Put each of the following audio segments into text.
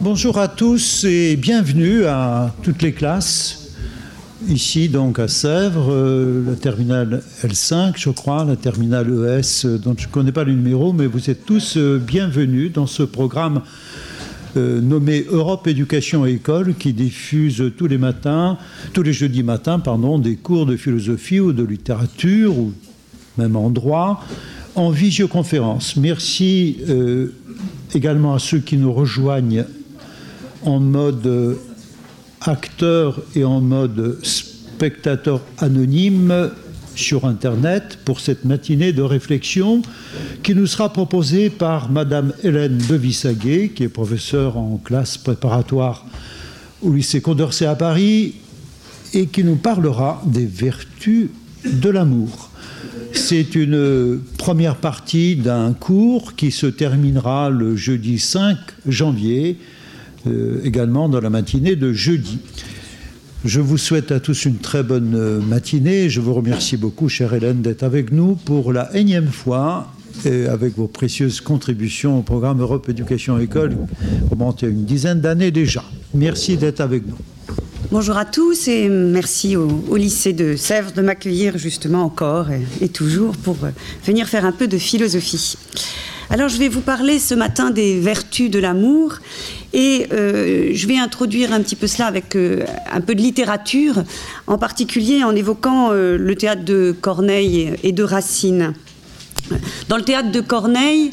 Bonjour à tous et bienvenue à toutes les classes. Ici donc à Sèvres, euh, la terminale L5 je crois, la terminale ES dont je ne connais pas le numéro, mais vous êtes tous euh, bienvenus dans ce programme euh, nommé Europe Éducation et École qui diffuse tous les matins, tous les jeudis matins, pardon, des cours de philosophie ou de littérature ou même en droit en visioconférence. Merci euh, également à ceux qui nous rejoignent en mode euh, acteur et en mode spectateur anonyme sur Internet pour cette matinée de réflexion qui nous sera proposée par Madame Hélène Devissaguet, qui est professeure en classe préparatoire au lycée Condorcet à Paris et qui nous parlera des vertus de l'amour. C'est une première partie d'un cours qui se terminera le jeudi 5 janvier, euh, également dans la matinée de jeudi. Je vous souhaite à tous une très bonne euh, matinée. Je vous remercie beaucoup, chère Hélène, d'être avec nous pour la énième fois et avec vos précieuses contributions au programme Europe Éducation École, remonté à une dizaine d'années déjà. Merci d'être avec nous. Bonjour à tous et merci au, lycée de Sèvres de m'accueillir justement encore et, et, toujours pour euh, venir faire un peu de philosophie. Alors je vais vous parler ce matin des vertus de l'amour et euh, je vais introduire un petit peu cela avec euh, un peu de littérature, en particulier en évoquant euh, le théâtre de Corneille et de Racine. Dans le théâtre de Corneille,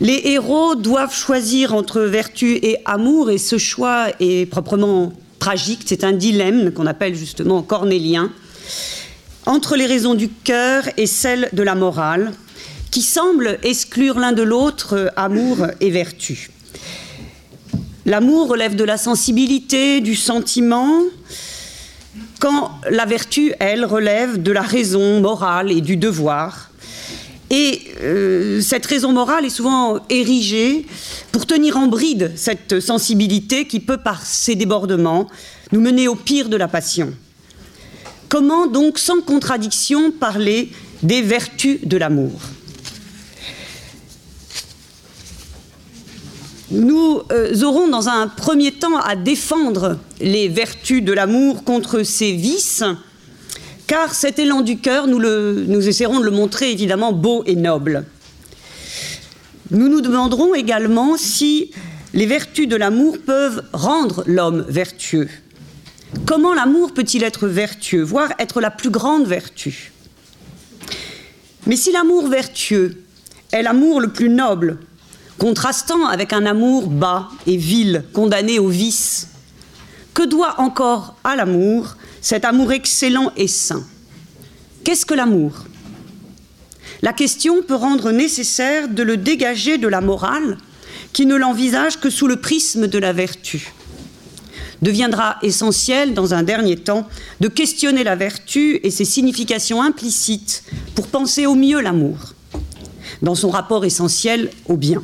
les héros doivent choisir entre vertu et amour et ce choix est proprement tragique, c'est un dilemme qu'on appelle justement cornélien, entre les raisons du cœur et celles de la morale, qui semblent exclure l'un de l'autre amour et vertu. L'amour relève de la sensibilité, du sentiment, quand la vertu, elle, relève de la raison morale et du devoir. Et euh, cette raison morale est souvent érigée pour tenir en bride cette sensibilité qui peut, par ses débordements, nous mener au pire de la passion. Comment donc, sans contradiction, parler des vertus de l'amour? Nous euh, aurons dans un premier temps à défendre les vertus de l'amour contre ses vices, car cet élan du cœur, nous, nous essaierons de le montrer évidemment beau et noble. Nous nous demanderons également si les vertus de l'amour peuvent rendre l'homme vertueux. Comment l'amour peut-il être vertueux, voire être la plus grande vertu? Mais si l'amour vertueux est l'amour le plus noble, contrastant avec un amour bas et vil, condamné au vice. Que doit encore à l'amour cet amour excellent et saint? Qu'est-ce que l'amour? La question peut rendre nécessaire de le dégager de la morale qui ne l'envisage que sous le prisme de la vertu. Deviendra essentiel, dans un dernier temps, de questionner la vertu et ses significations implicites pour penser au mieux l'amour, dans son rapport essentiel au bien.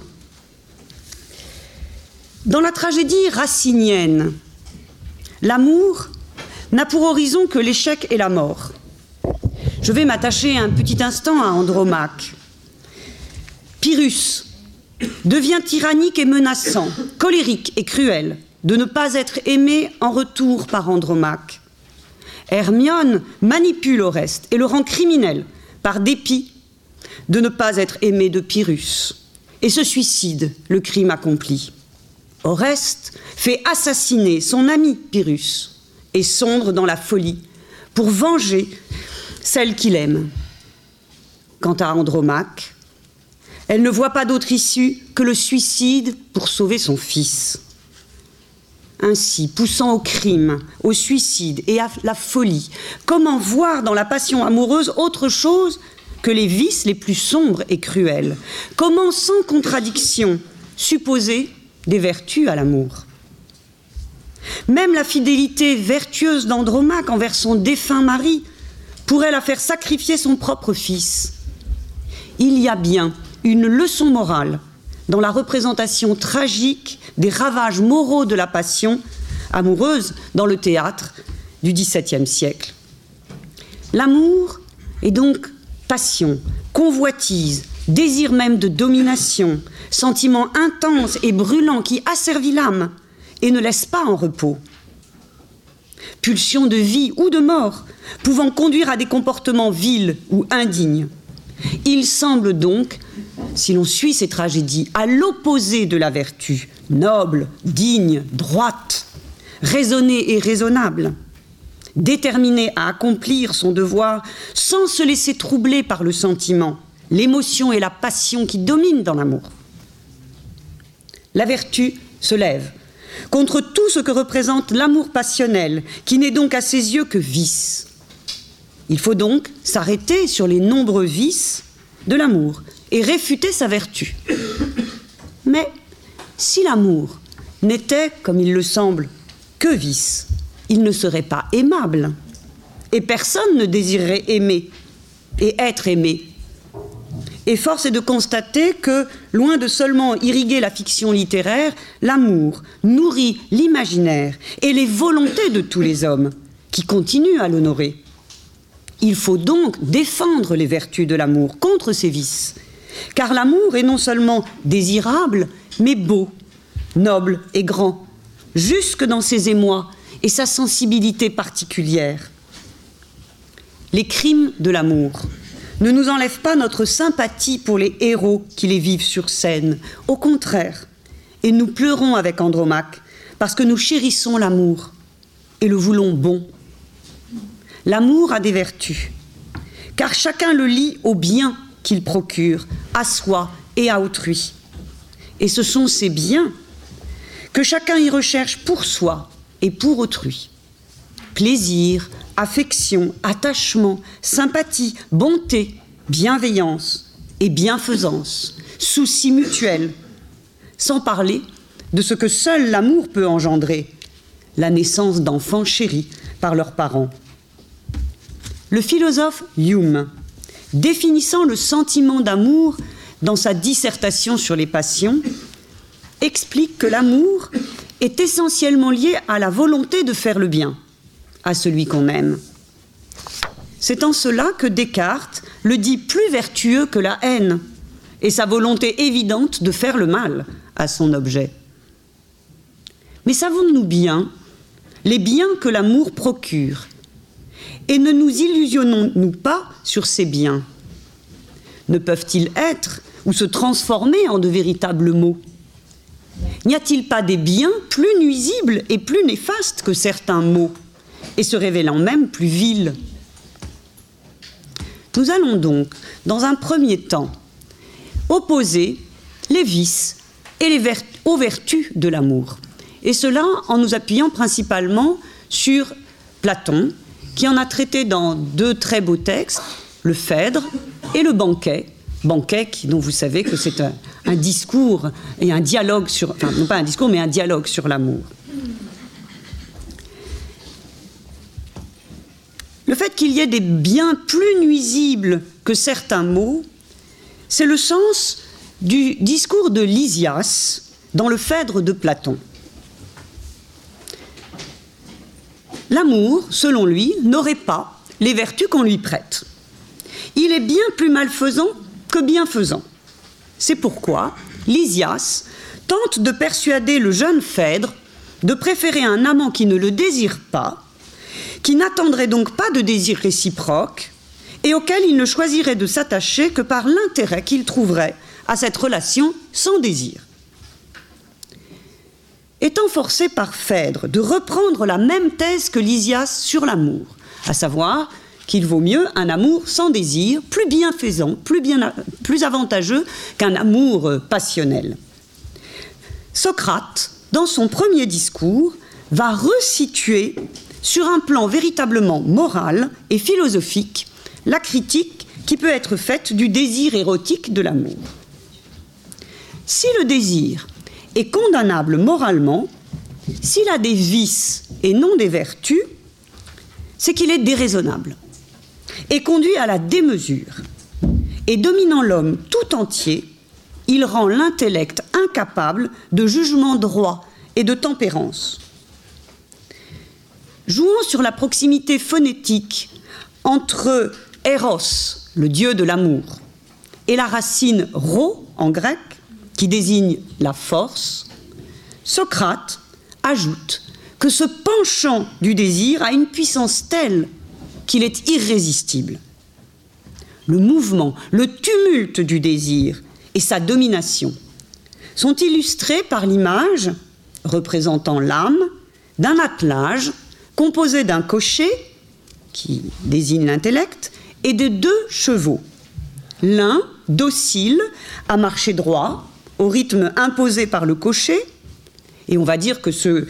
Dans la tragédie racinienne, l'amour n'a pour horizon que l'échec et la mort. Je vais m'attacher un petit instant à Andromaque. Pyrrhus devient tyrannique et menaçant, colérique et cruel, de ne pas être aimé en retour par Andromaque. Hermione manipule Oreste et le rend criminel par dépit de ne pas être aimé de Pyrrhus et se suicide, le crime accompli. Oreste fait assassiner son ami Pyrrhus et sombre dans la folie pour venger celle qu'il aime. Quant à Andromaque, elle ne voit pas d'autre issue que le suicide pour sauver son fils. Ainsi, poussant au crime, au suicide et à la folie, comment voir dans la passion amoureuse autre chose que les vices les plus sombres et cruels? Comment, sans contradiction, supposer des vertus à l'amour. Même la fidélité vertueuse d'Andromaque envers son défunt mari pourrait la faire sacrifier son propre fils. Il y a bien une leçon morale dans la représentation tragique des ravages moraux de la passion amoureuse dans le théâtre du XVIIe siècle. L'amour est donc passion, convoitise, désir même de domination, sentiment intense et brûlant qui asservit l'âme et ne laisse pas en repos. Pulsion de vie ou de mort, pouvant conduire à des comportements vils ou indignes. Il semble donc, si l'on suit ces tragédies, à l'opposé de la vertu, noble, digne, droite, raisonnée et raisonnable, déterminée à accomplir son devoir sans se laisser troubler par le sentiment, l'émotion et la passion qui dominent dans l'amour. La vertu se lève contre tout ce que représente l'amour passionnel, qui n'est donc à ses yeux que vice. Il faut donc s'arrêter sur les nombreux vices de l'amour et réfuter sa vertu. Mais si l'amour n'était, comme il le semble, que vice, il ne serait pas aimable. Et personne ne désirerait aimer et être aimé. Et force est de constater que, loin de seulement irriguer la fiction littéraire, l'amour nourrit l'imaginaire et les volontés de tous les hommes, qui continuent à l'honorer. Il faut donc défendre les vertus de l'amour contre ses vices, car l'amour est non seulement désirable, mais beau, noble et grand, jusque dans ses émois et sa sensibilité particulière. Les crimes de l'amour ne nous enlèvent pas notre sympathie pour les héros qui les vivent sur scène. Au contraire, et nous pleurons avec Andromaque parce que nous chérissons l'amour et le voulons bon. L'amour a des vertus, car chacun le lie au bien qu'il procure, à soi et à autrui. Et ce sont ces biens que chacun y recherche pour soi et pour autrui. Plaisir, affection, attachement, sympathie, bonté, bienveillance et bienfaisance, souci mutuel, sans parler de ce que seul l'amour peut engendrer, la naissance d'enfants chéris par leurs parents. Le philosophe Hume, définissant le sentiment d'amour dans sa dissertation sur les passions, explique que l'amour est essentiellement lié à la volonté de faire le bien à celui qu'on aime. C'est en cela que Descartes le dit plus vertueux que la haine et sa volonté évidente de faire le mal à son objet. Mais savons-nous bien les biens que l'amour procure et ne nous illusionnons-nous pas sur ces biens? Ne peuvent-ils être ou se transformer en de véritables maux? N'y a-t-il pas des biens plus nuisibles et plus néfastes que certains maux? Et se révélant même plus vils Nous allons donc, dans un premier temps, opposer les vices et les aux vertus de l'amour. Et cela en nous appuyant principalement sur Platon, qui en a traité dans deux très beaux textes, le Phèdre et le Banquet. Banquet, dont vous savez que c'est un, discours et un dialogue sur, non pas un discours, mais un dialogue sur l'amour. Le fait qu'il y ait des biens plus nuisibles que certains mots, c'est le sens du discours de Lysias dans le Phèdre de Platon. L'amour, selon lui, n'aurait pas les vertus qu'on lui prête. Il est bien plus malfaisant que bienfaisant. C'est pourquoi Lysias tente de persuader le jeune Phèdre de préférer un amant qui ne le désire pas qui n'attendrait donc pas de désir réciproque et auquel il ne choisirait de s'attacher que par l'intérêt qu'il trouverait à cette relation sans désir. Étant forcé par Phèdre de reprendre la même thèse que Lysias sur l'amour, à savoir qu'il vaut mieux un amour sans désir, plus bienfaisant, plus, avantageux qu'un amour passionnel. Socrate, dans son premier discours, va resituer sur un plan véritablement moral et philosophique la critique qui peut être faite du désir érotique de l'amour. Si le désir est condamnable moralement, s'il a des vices et non des vertus, c'est qu'il est déraisonnable et conduit à la démesure. Et dominant l'homme tout entier, il rend l'intellect incapable de jugement droit et de tempérance. Jouons sur la proximité phonétique entre Eros, le dieu de l'amour, et la racine rho en grec, qui désigne la force, Socrate ajoute que ce penchant du désir a une puissance telle qu'il est irrésistible. Le mouvement, le tumulte du désir et sa domination sont illustrés par l'image représentant l'âme d'un attelage composé d'un cocher, qui désigne l'intellect, et de deux chevaux. L'un, docile, à marcher droit, au rythme imposé par le cocher, et on va dire que ce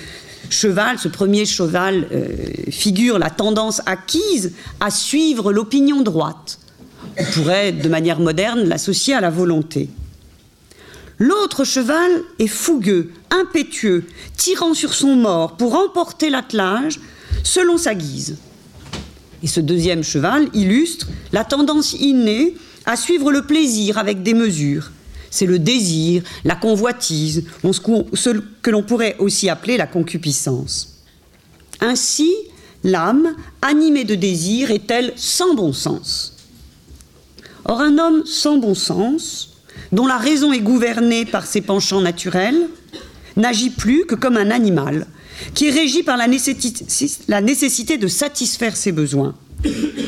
cheval, ce premier cheval, euh, figure la tendance acquise à suivre l'opinion droite. On pourrait, de manière moderne, l'associer à la volonté. L'autre cheval est fougueux, impétueux, tirant sur son mort pour emporter l'attelage selon sa guise. Et ce deuxième cheval illustre la tendance innée à suivre le plaisir avec des mesures. C'est le désir, la convoitise, ce que l'on pourrait aussi appeler la concupiscence. Ainsi, l'âme, animée de désir, est-elle sans bon sens? Or, un homme sans bon sens, dont la raison est gouvernée par ses penchants naturels, n'agit plus que comme un animal, qui est régi par la nécessité, de satisfaire ses besoins.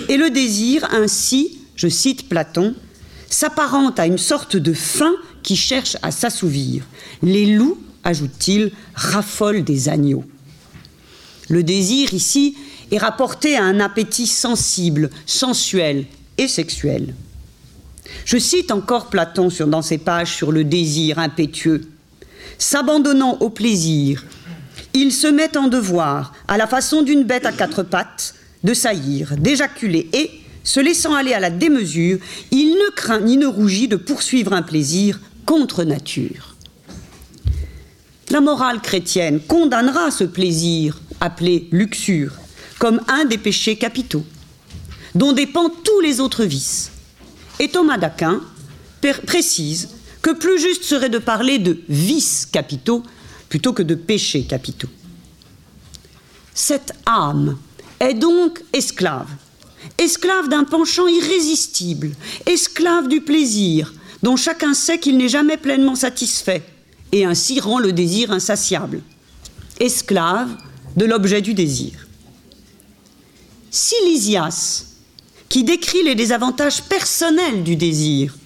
Et le désir, ainsi, je cite Platon, s'apparente à une sorte de faim qui cherche à s'assouvir. Les loups, ajoute-t-il, raffolent des agneaux. Le désir, ici, est rapporté à un appétit sensible, sensuel et sexuel. Je cite encore Platon dans ses pages sur le désir impétueux. S'abandonnant au plaisir, il se met en devoir, à la façon d'une bête à quatre pattes, de saillir, d'éjaculer et, se laissant aller à la démesure, il ne craint ni ne rougit de poursuivre un plaisir contre nature. La morale chrétienne condamnera ce plaisir, appelé luxure, comme un des péchés capitaux, dont dépendent tous les autres vices. Et Thomas d'Aquin précise que plus juste serait de parler de vices capitaux plutôt que de péchés capitaux. Cette âme est donc esclave, esclave d'un penchant irrésistible, esclave du plaisir, dont chacun sait qu'il n'est jamais pleinement satisfait, et ainsi rend le désir insatiable, esclave de l'objet du désir. Si Lysias, qui décrit les désavantages personnels du désir,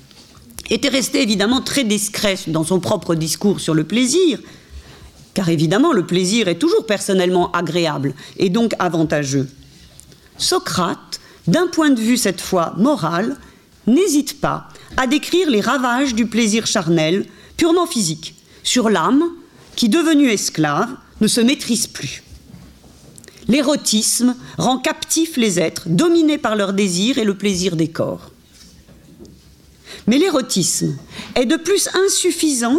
était resté évidemment très discret dans son propre discours sur le plaisir, car évidemment le plaisir est toujours personnellement agréable et donc avantageux. Socrate, d'un point de vue cette fois moral, n'hésite pas à décrire les ravages du plaisir charnel, purement physique, sur l'âme qui, devenue esclave, ne se maîtrise plus. L'érotisme rend captifs les êtres, dominés par leur désir et le plaisir des corps. Mais l'érotisme est de plus insuffisant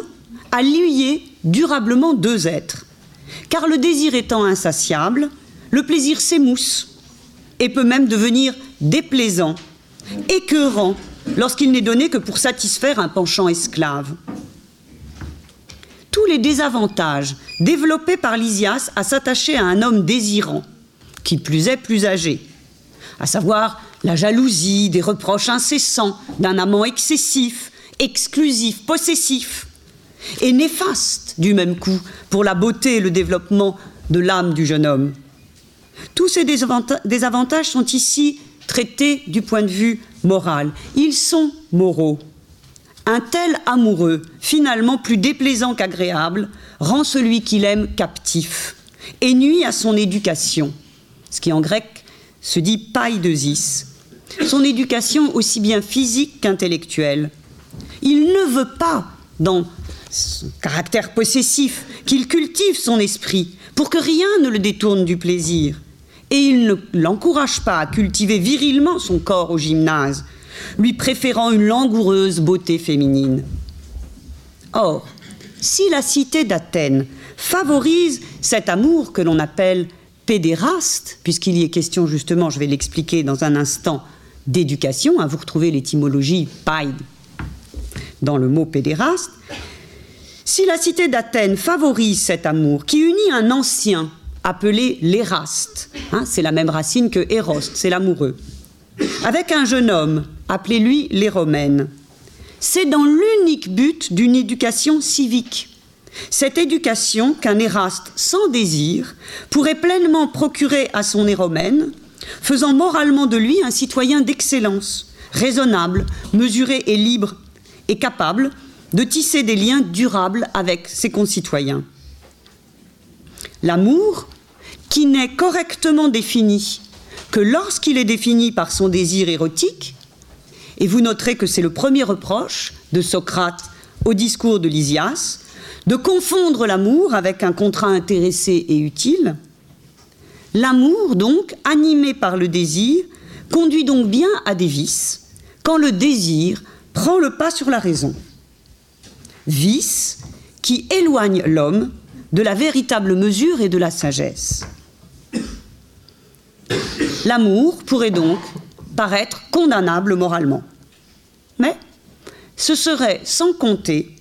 à lier durablement deux êtres. Car le désir étant insatiable, le plaisir s'émousse et peut même devenir déplaisant, écœurant, lorsqu'il n'est donné que pour satisfaire un penchant esclave. Tous les désavantages développés par Lysias à s'attacher à un homme désirant, qui plus est plus âgé, à savoir la jalousie, des reproches incessants, d'un amant excessif, exclusif, possessif, et néfaste du même coup pour la beauté et le développement de l'âme du jeune homme. Tous ces désavantages sont ici traités du point de vue moral. Ils sont moraux. Un tel amoureux, finalement plus déplaisant qu'agréable, rend celui qu'il aime captif et nuit à son éducation, ce qui en grec se dit païdeusis, son éducation aussi bien physique qu'intellectuelle. Il ne veut pas, dans son caractère possessif, qu'il cultive son esprit pour que rien ne le détourne du plaisir. Et il ne l'encourage pas à cultiver virilement son corps au gymnase, lui préférant une langoureuse beauté féminine. Or, si la cité d'Athènes favorise cet amour que l'on appelle pédéraste, puisqu'il y est question justement, je vais l'expliquer dans un instant, d'éducation, hein, vous retrouvez l'étymologie païde dans le mot pédéraste, si la cité d'Athènes favorise cet amour qui unit un ancien appelé l'éraste, hein, c'est la même racine que éroste, c'est l'amoureux, avec un jeune homme appelé lui l'éromène, c'est dans l'unique but d'une éducation civique. Cette éducation qu'un Éraste sans désir pourrait pleinement procurer à son éromène, faisant moralement de lui un citoyen d'excellence, raisonnable, mesuré et libre, et capable de tisser des liens durables avec ses concitoyens. L'amour, qui n'est correctement défini que lorsqu'il est défini par son désir érotique, et vous noterez que c'est le premier reproche de Socrate au discours de Lysias, de confondre l'amour avec un contrat intéressé et utile. L'amour, donc, animé par le désir, conduit donc bien à des vices, quand le désir prend le pas sur la raison. Vices qui éloignent l'homme de la véritable mesure et de la sagesse. L'amour pourrait donc paraître condamnable moralement. Mais ce serait sans compter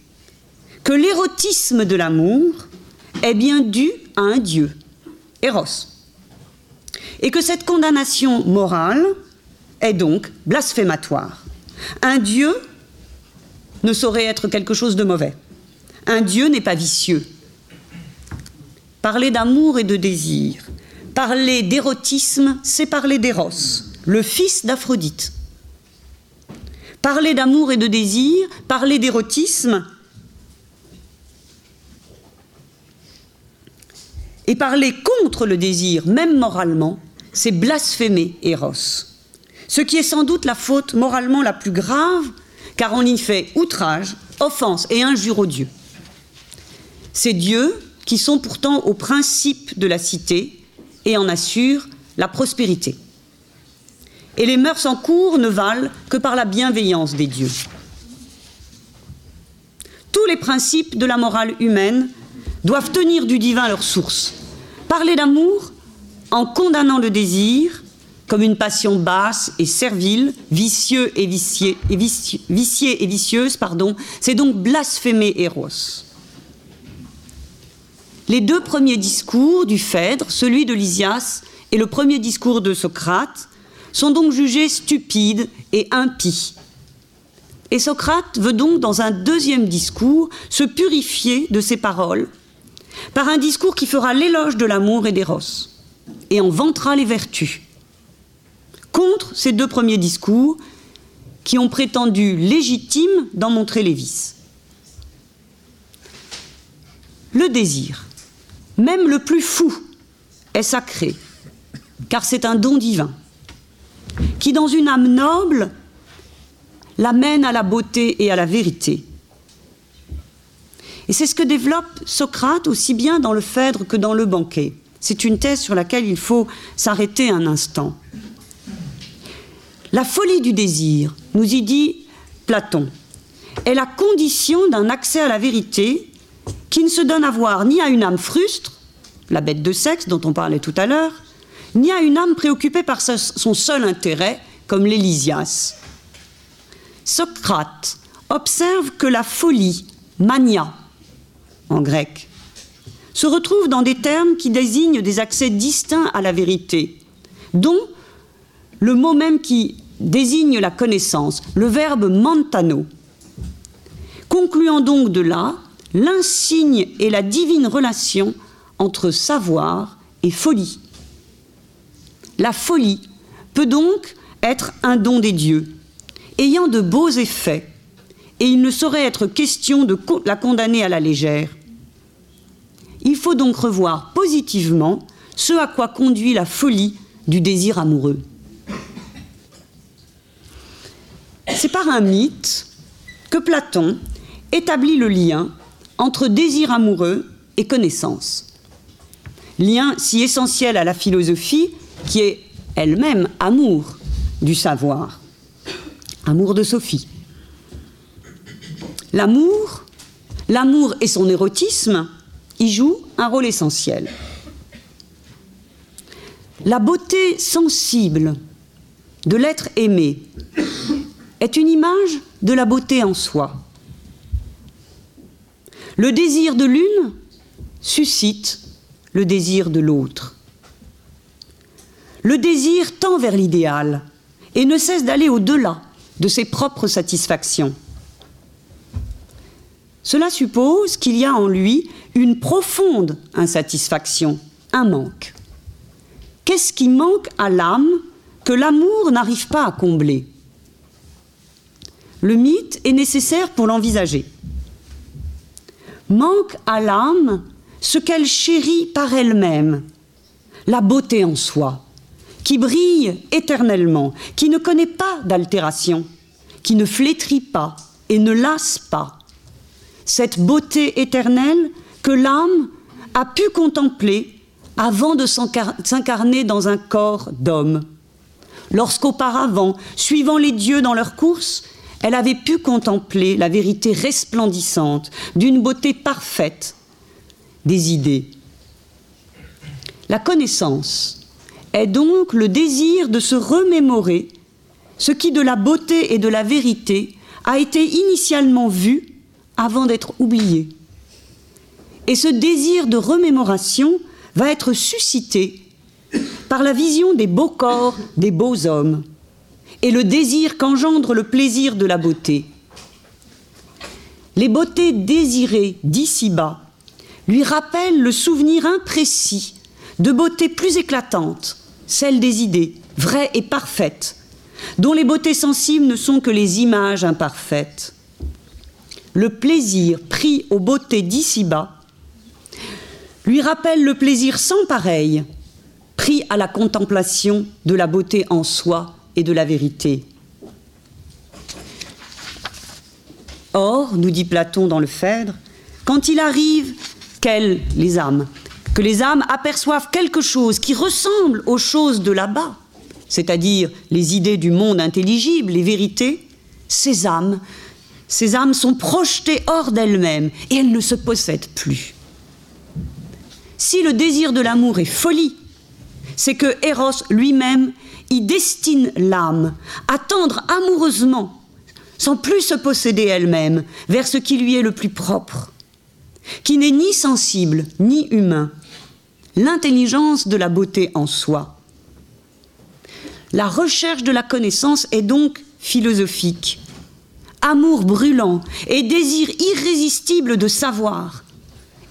que l'érotisme de l'amour est bien dû à un Dieu, Eros, et que cette condamnation morale est donc blasphématoire. Un Dieu ne saurait être quelque chose de mauvais. Un Dieu n'est pas vicieux. Parler d'amour et de désir, parler d'érotisme, c'est parler d'Eros, le fils d'Aphrodite. Parler d'amour et de désir, parler d'érotisme, et parler contre le désir, même moralement, c'est blasphémer Eros. Ce qui est sans doute la faute moralement la plus grave, car on y fait outrage, offense et injure aux dieux. Ces dieux qui sont pourtant au principe de la cité et en assurent la prospérité. Et les mœurs en cours ne valent que par la bienveillance des dieux. Tous les principes de la morale humaine doivent tenir du divin leur source. Parler d'amour en condamnant le désir comme une passion basse et servile, vicieux et vicié, et vicieuse, pardon, c'est donc blasphémer Eros. Les deux premiers discours du Phèdre, celui de Lysias et le premier discours de Socrate, sont donc jugés stupides et impies. Et Socrate veut donc, dans un deuxième discours, se purifier de ses paroles par un discours qui fera l'éloge de l'amour et d'Eros et en vantera les vertus. Contre ces deux premiers discours qui ont prétendu légitimes d'en montrer les vices. Le désir, même le plus fou, est sacré, car c'est un don divin, qui dans une âme noble l'amène à la beauté et à la vérité, et c'est ce que développe Socrate aussi bien dans le Phèdre que dans le banquet. C'est une thèse sur laquelle il faut s'arrêter un instant. La folie du désir, nous y dit Platon, est la condition d'un accès à la vérité qui ne se donne à voir ni à une âme frustre, la bête de sexe dont on parlait tout à l'heure, ni à une âme préoccupée par son seul intérêt, comme l'Elysias. Socrate observe que la folie, mania, en grec, se retrouve dans des termes qui désignent des accès distincts à la vérité, dont le mot même qui désigne la connaissance, le verbe mantano. Concluant donc de là l'insigne et la divine relation entre savoir et folie. La folie peut donc être un don des dieux, ayant de beaux effets, et il ne saurait être question de la condamner à la légère. Il faut donc revoir positivement ce à quoi conduit la folie du désir amoureux. C'est par un mythe que Platon établit le lien entre désir amoureux et connaissance. Lien si essentiel à la philosophie qui est elle-même amour du savoir, amour de Sophie. L'amour, l'amour et son érotisme y joue un rôle essentiel. La beauté sensible de l'être aimé est une image de la beauté en soi. Le désir de l'une suscite le désir de l'autre. Le désir tend vers l'idéal et ne cesse d'aller au-delà de ses propres satisfactions. Cela suppose qu'il y a en lui une profonde insatisfaction, un manque. Qu'est-ce qui manque à l'âme que l'amour n'arrive pas à combler? Le mythe est nécessaire pour l'envisager. Manque à l'âme ce qu'elle chérit par elle-même, la beauté en soi, qui brille éternellement, qui ne connaît pas d'altération, qui ne flétrit pas et ne lasse pas. Cette beauté éternelle que l'âme a pu contempler avant de s'incarner dans un corps d'homme. Lorsqu'auparavant, suivant les dieux dans leur course, elle avait pu contempler la vérité resplendissante d'une beauté parfaite des idées. La connaissance est donc le désir de se remémorer ce qui de la beauté et de la vérité a été initialement vu avant d'être oublié. Et ce désir de remémoration va être suscité par la vision des beaux corps des beaux hommes et le désir qu'engendre le plaisir de la beauté. Les beautés désirées d'ici-bas lui rappellent le souvenir imprécis de beautés plus éclatantes, celles des idées, vraies et parfaites, dont les beautés sensibles ne sont que les images imparfaites. Le plaisir pris aux beautés d'ici-bas lui rappelle le plaisir sans pareil, pris à la contemplation de la beauté en soi et de la vérité. Or, nous dit Platon dans le Phèdre, quand il arrive qu'elles, les âmes, que les âmes aperçoivent quelque chose qui ressemble aux choses de là-bas, c'est-à-dire les idées du monde intelligible, les vérités, ces âmes, ces âmes sont projetées hors d'elles-mêmes et elles ne se possèdent plus. Si le désir de l'amour est folie, c'est que Eros lui-même y destine l'âme à tendre amoureusement, sans plus se posséder elle-même, vers ce qui lui est le plus propre, qui n'est ni sensible ni humain, l'intelligence de la beauté en soi. La recherche de la connaissance est donc philosophique. Amour brûlant et désir irrésistible de savoir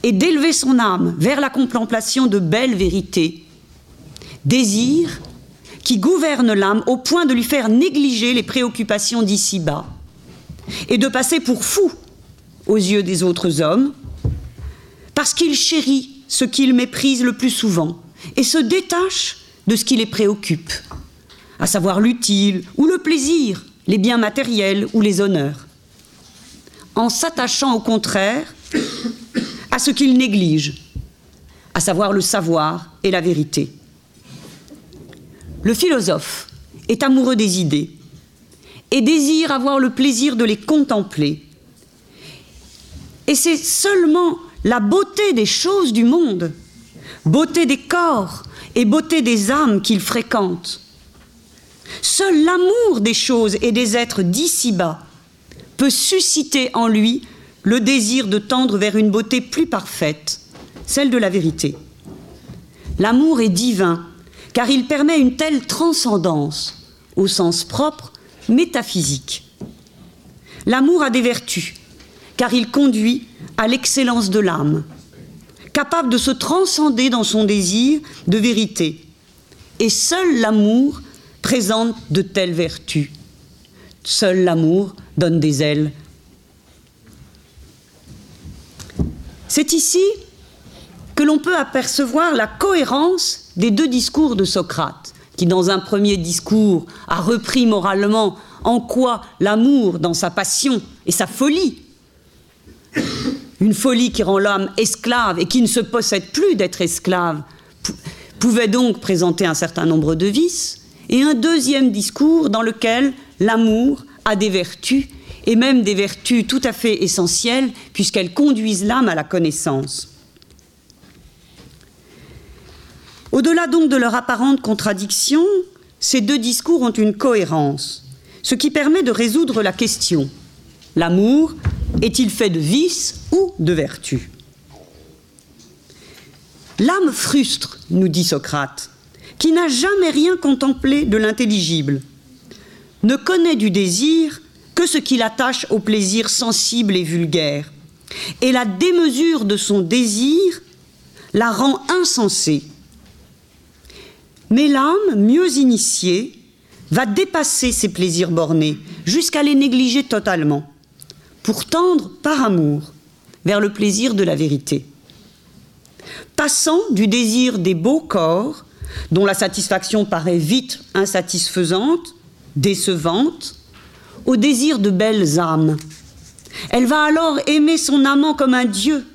et d'élever son âme vers la contemplation de belles vérités. Désir qui gouverne l'âme au point de lui faire négliger les préoccupations d'ici-bas et de passer pour fou aux yeux des autres hommes, parce qu'il chérit ce qu'il méprise le plus souvent et se détache de ce qui les préoccupe, à savoir l'utile ou le plaisir, les biens matériels ou les honneurs, en s'attachant au contraire à ce qu'il néglige, à savoir le savoir et la vérité. Le philosophe est amoureux des idées et désire avoir le plaisir de les contempler. Et c'est seulement la beauté des choses du monde, beauté des corps et beauté des âmes qu'il fréquente. Seul l'amour des choses et des êtres d'ici-bas peut susciter en lui le désir de tendre vers une beauté plus parfaite, celle de la vérité. L'amour est divin, car il permet une telle transcendance, au sens propre, métaphysique. L'amour a des vertus, car il conduit à l'excellence de l'âme, capable de se transcender dans son désir de vérité. Et seul l'amour présente de telles vertus. Seul l'amour donne des ailes. C'est ici que l'on peut apercevoir la cohérence des deux discours de Socrate, qui dans un premier discours a repris moralement en quoi l'amour, dans sa passion et sa folie, une folie qui rend l'âme esclave et qui ne se possède plus d'être esclave, pouvait donc présenter un certain nombre de vices, et un deuxième discours dans lequel l'amour a des vertus, et même des vertus tout à fait essentielles, puisqu'elles conduisent l'âme à la connaissance. Au-delà donc de leur apparente contradiction, ces deux discours ont une cohérence, ce qui permet de résoudre la question. L'amour est-il fait de vice ou de vertu L'âme frustre, nous dit Socrate, qui n'a jamais rien contemplé de l'intelligible, ne connaît du désir que ce qui l'attache au plaisir sensible et vulgaire, et la démesure de son désir la rend insensée. Mais l'âme, mieux initiée, va dépasser ses plaisirs bornés jusqu'à les négliger totalement, pour tendre par amour vers le plaisir de la vérité. Passant du désir des beaux corps, dont la satisfaction paraît vite insatisfaisante, décevante, au désir de belles âmes. Elle va alors aimer son amant comme un Dieu.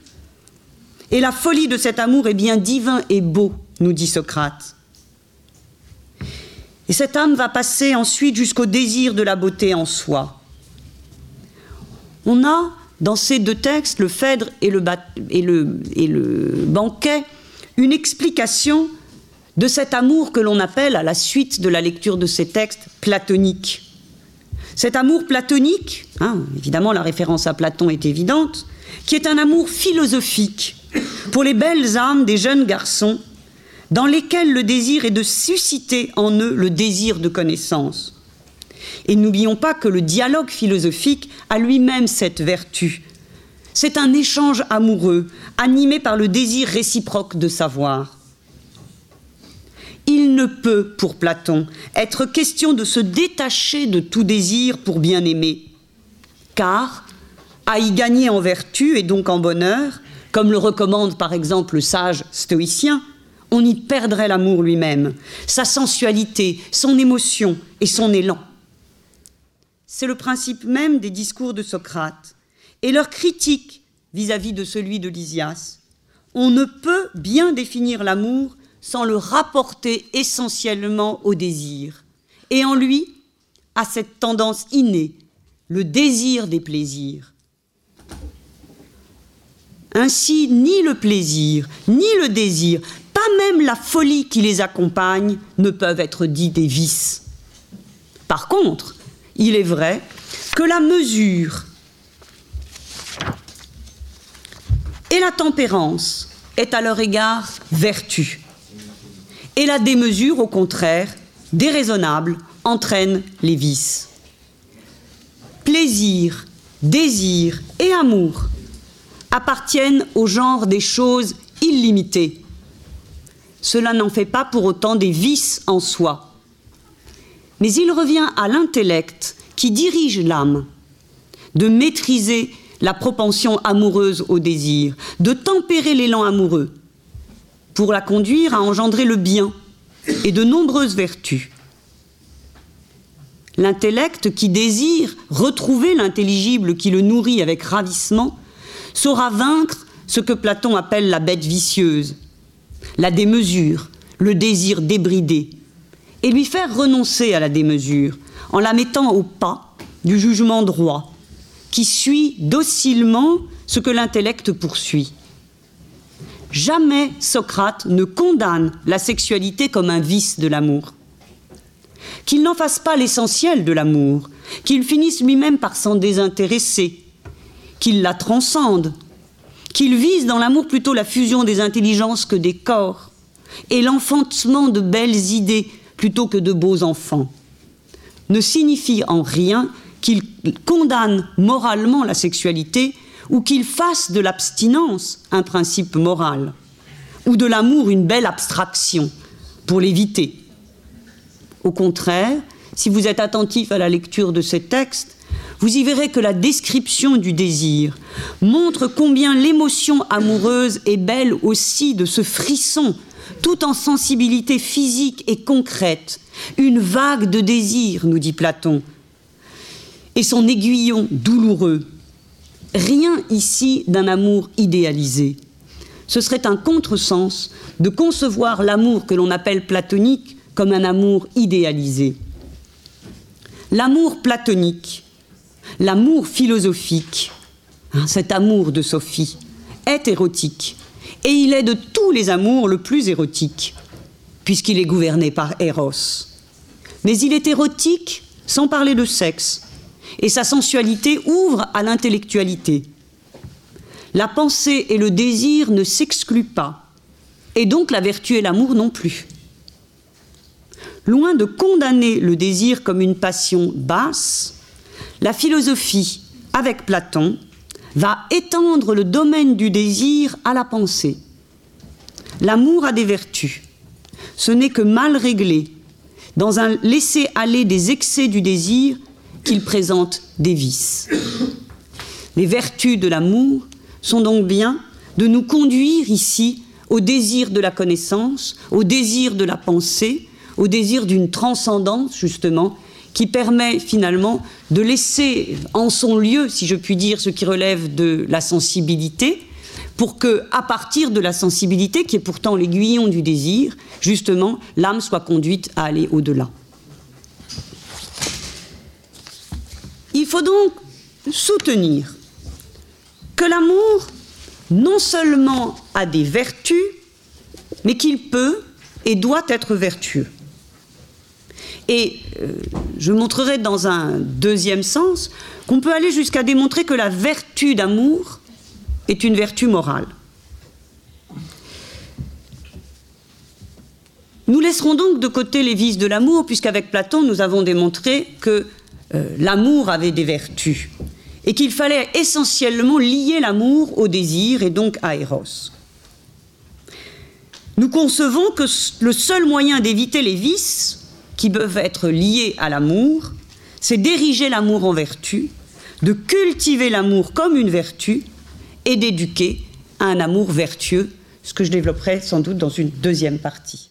Et la folie de cet amour est bien divin et beau, nous dit Socrate. Et cette âme va passer ensuite jusqu'au désir de la beauté en soi. On a dans ces deux textes, le Phèdre et le, et le, et le banquet, une explication de cet amour que l'on appelle, à la suite de la lecture de ces textes, platonique. Cet amour platonique, hein, évidemment la référence à Platon est évidente, qui est un amour philosophique pour les belles âmes des jeunes garçons dans lesquels le désir est de susciter en eux le désir de connaissance. Et n'oublions pas que le dialogue philosophique a lui-même cette vertu. C'est un échange amoureux, animé par le désir réciproque de savoir. Il ne peut, pour Platon, être question de se détacher de tout désir pour bien aimer, car, à y gagner en vertu et donc en bonheur, comme le recommande par exemple le sage stoïcien, on y perdrait l'amour lui-même, sa sensualité, son émotion et son élan. C'est le principe même des discours de Socrate et leur critique vis-à-vis de celui de Lysias. On ne peut bien définir l'amour sans le rapporter essentiellement au désir, et en lui à cette tendance innée, le désir des plaisirs. Ainsi, ni le plaisir, ni le désir, même la folie qui les accompagne, ne peuvent être dits des vices. Par contre, il est vrai que la mesure et la tempérance est à leur égard vertu. Et la démesure, au contraire, déraisonnable, entraîne les vices. Plaisir, désir et amour appartiennent au genre des choses illimitées. Cela n'en fait pas pour autant des vices en soi. Mais il revient à l'intellect qui dirige l'âme de maîtriser la propension amoureuse au désir, de tempérer l'élan amoureux pour la conduire à engendrer le bien et de nombreuses vertus. L'intellect qui désire retrouver l'intelligible qui le nourrit avec ravissement saura vaincre ce que Platon appelle la bête vicieuse, la démesure, le désir débridé, et lui faire renoncer à la démesure en la mettant au pas du jugement droit, qui suit docilement ce que l'intellect poursuit. Jamais Socrate ne condamne la sexualité comme un vice de l'amour. Qu'il n'en fasse pas l'essentiel de l'amour, qu'il finisse lui-même par s'en désintéresser, qu'il la transcende, qu'il vise dans l'amour plutôt la fusion des intelligences que des corps, et l'enfantement de belles idées plutôt que de beaux enfants, ne signifie en rien qu'il condamne moralement la sexualité ou qu'il fasse de l'abstinence un principe moral, ou de l'amour une belle abstraction pour l'éviter. Au contraire, si vous êtes attentif à la lecture de ces textes, vous y verrez que la description du désir montre combien l'émotion amoureuse est belle aussi de ce frisson tout en sensibilité physique et concrète, une vague de désir, nous dit Platon, et son aiguillon douloureux. Rien ici d'un amour idéalisé. Ce serait un contresens de concevoir l'amour que l'on appelle platonique comme un amour idéalisé. L'amour platonique, l'amour philosophique, hein, cet amour de Sophie, est érotique et il est de tous les amours le plus érotique, puisqu'il est gouverné par Eros. Mais il est érotique sans parler de sexe, et sa sensualité ouvre à l'intellectualité. La pensée et le désir ne s'excluent pas, et donc la vertu et l'amour non plus. Loin de condamner le désir comme une passion basse, la philosophie, avec Platon, va étendre le domaine du désir à la pensée. L'amour a des vertus. Ce n'est que mal réglé, dans un laisser-aller des excès du désir, qu'il présente des vices. Les vertus de l'amour sont donc bien de nous conduire ici au désir de la connaissance, au désir de la pensée, au désir d'une transcendance, justement, qui permet finalement de laisser en son lieu, si je puis dire, ce qui relève de la sensibilité, pour que, à partir de la sensibilité, qui est pourtant l'aiguillon du désir, justement, l'âme soit conduite à aller au-delà. Il faut donc soutenir que l'amour non seulement a des vertus, mais qu'il peut et doit être vertueux. Et euh, je montrerai dans un deuxième sens qu'on peut aller jusqu'à démontrer que la vertu d'amour est une vertu morale. Nous laisserons donc de côté les vices de l'amour, puisqu'avec Platon, nous avons démontré que euh, l'amour avait des vertus et qu'il fallait essentiellement lier l'amour au désir et donc à Eros. Nous concevons que le seul moyen d'éviter les vices qui peuvent être liés à l'amour, c'est d'ériger l'amour en vertu, de cultiver l'amour comme une vertu et d'éduquer à un amour vertueux, ce que je développerai sans doute dans une deuxième partie.